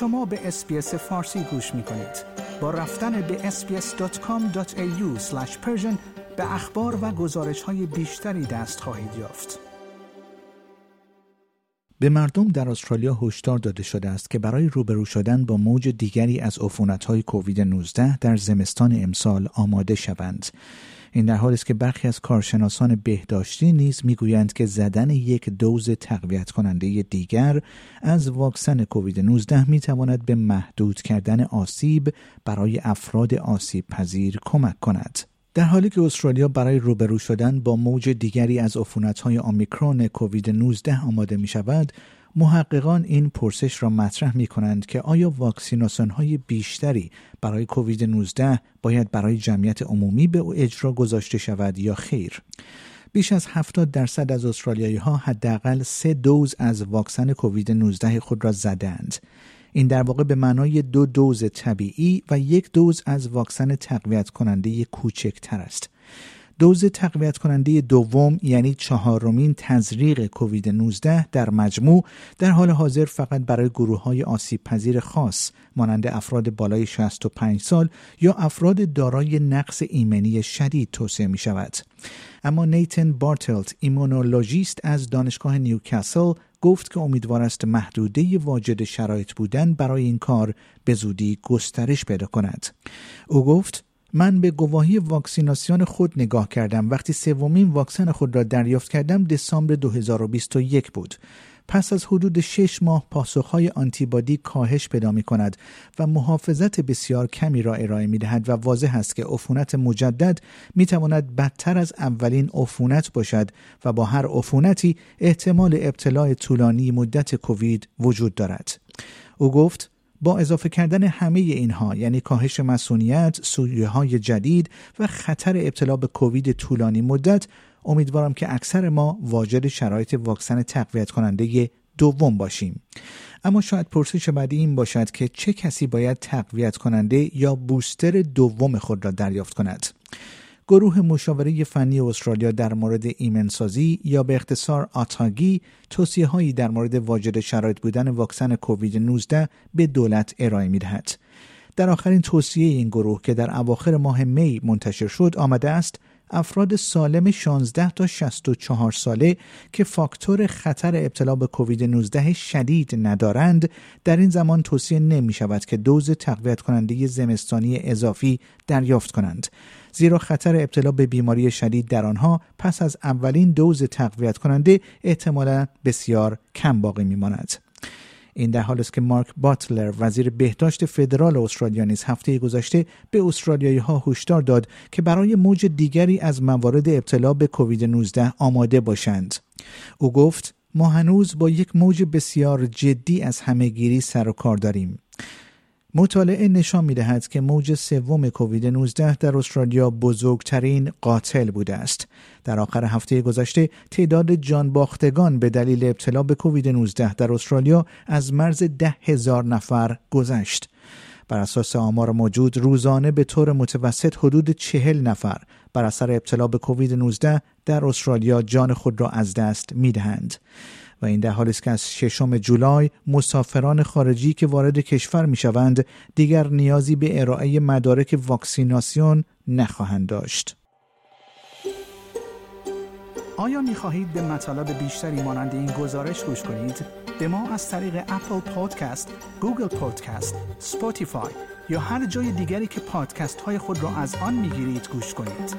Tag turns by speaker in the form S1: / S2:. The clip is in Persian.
S1: شما به اسپیس فارسی گوش می کنید. با رفتن به sbs.com.au به اخبار و گزارش های بیشتری دست خواهید یافت.
S2: به مردم در استرالیا هشدار داده شده است که برای روبرو شدن با موج دیگری از های کووید 19 در زمستان امسال آماده شوند. این در حالی است که برخی از کارشناسان بهداشتی نیز می‌گویند که زدن یک دوز تقویت کننده دیگر از واکسن کووید 19 می تواند به محدود کردن آسیب برای افراد آسیب پذیر کمک کند. در حالی که استرالیا برای روبرو شدن با موج دیگری از های آمیکرون کووید 19 آماده می شود، محققان این پرسش را مطرح می کنند که آیا واکسیناسیون های بیشتری برای کووید 19 باید برای جمعیت عمومی به اجرا گذاشته شود یا خیر؟ بیش از 70 درصد از استرالیایی ها حداقل سه دوز از واکسن کووید 19 خود را زدند. این در واقع به معنای دو دوز طبیعی و یک دوز از واکسن تقویت کننده کوچکتر است. دوز تقویت کننده دوم یعنی چهارمین تزریق کووید 19 در مجموع در حال حاضر فقط برای گروه های آسیب پذیر خاص مانند افراد بالای 65 سال یا افراد دارای نقص ایمنی شدید توصیه می شود. اما نیتن بارتلت ایمونولوژیست از دانشگاه نیوکاسل گفت که امیدوار است محدوده واجد شرایط بودن برای این کار به زودی گسترش پیدا کند. او گفت من به گواهی واکسیناسیون خود نگاه کردم وقتی سومین واکسن خود را دریافت کردم دسامبر 2021 بود پس از حدود شش ماه پاسخهای آنتیبادی کاهش پیدا می کند و محافظت بسیار کمی را ارائه می دهد و واضح است که عفونت مجدد می تواند بدتر از اولین عفونت باشد و با هر عفونتی احتمال ابتلاع طولانی مدت کووید وجود دارد. او گفت با اضافه کردن همه اینها یعنی کاهش مسئولیت، سویه های جدید و خطر ابتلا به کووید طولانی مدت امیدوارم که اکثر ما واجد شرایط واکسن تقویت کننده دوم باشیم. اما شاید پرسش بعدی این باشد که چه کسی باید تقویت کننده یا بوستر دوم خود را دریافت کند. گروه مشاوره فنی استرالیا در مورد ایمنسازی یا به اختصار آتاگی توصیه هایی در مورد واجد شرایط بودن واکسن کووید 19 به دولت ارائه می دهد. در آخرین توصیه این گروه که در اواخر ماه می منتشر شد آمده است افراد سالم 16 تا 64 ساله که فاکتور خطر ابتلا به کووید 19 شدید ندارند در این زمان توصیه نمی شود که دوز تقویت کننده زمستانی اضافی دریافت کنند زیرا خطر ابتلا به بیماری شدید در آنها پس از اولین دوز تقویت کننده احتمالا بسیار کم باقی میماند. این در حال است که مارک باتلر وزیر بهداشت فدرال استرالیا نیز هفته گذشته به استرالیایی ها هشدار داد که برای موج دیگری از موارد ابتلا به کووید 19 آماده باشند. او گفت ما هنوز با یک موج بسیار جدی از همهگیری سر و کار داریم. مطالعه نشان می دهد که موج سوم کووید 19 در استرالیا بزرگترین قاتل بوده است. در آخر هفته گذشته تعداد جان باختگان به دلیل ابتلا به کووید 19 در استرالیا از مرز ده هزار نفر گذشت. بر اساس آمار موجود روزانه به طور متوسط حدود چهل نفر بر اثر ابتلا به کووید 19 در استرالیا جان خود را از دست می دهند. و این در حالی است که از ششم جولای مسافران خارجی که وارد کشور می شوند دیگر نیازی به ارائه مدارک واکسیناسیون نخواهند داشت.
S1: آیا می خواهید به مطالب بیشتری مانند این گزارش گوش کنید؟ به ما از طریق Apple Podcast، Google Podcast، Spotify یا هر جای دیگری که پادکست های خود را از آن می گیرید گوش کنید؟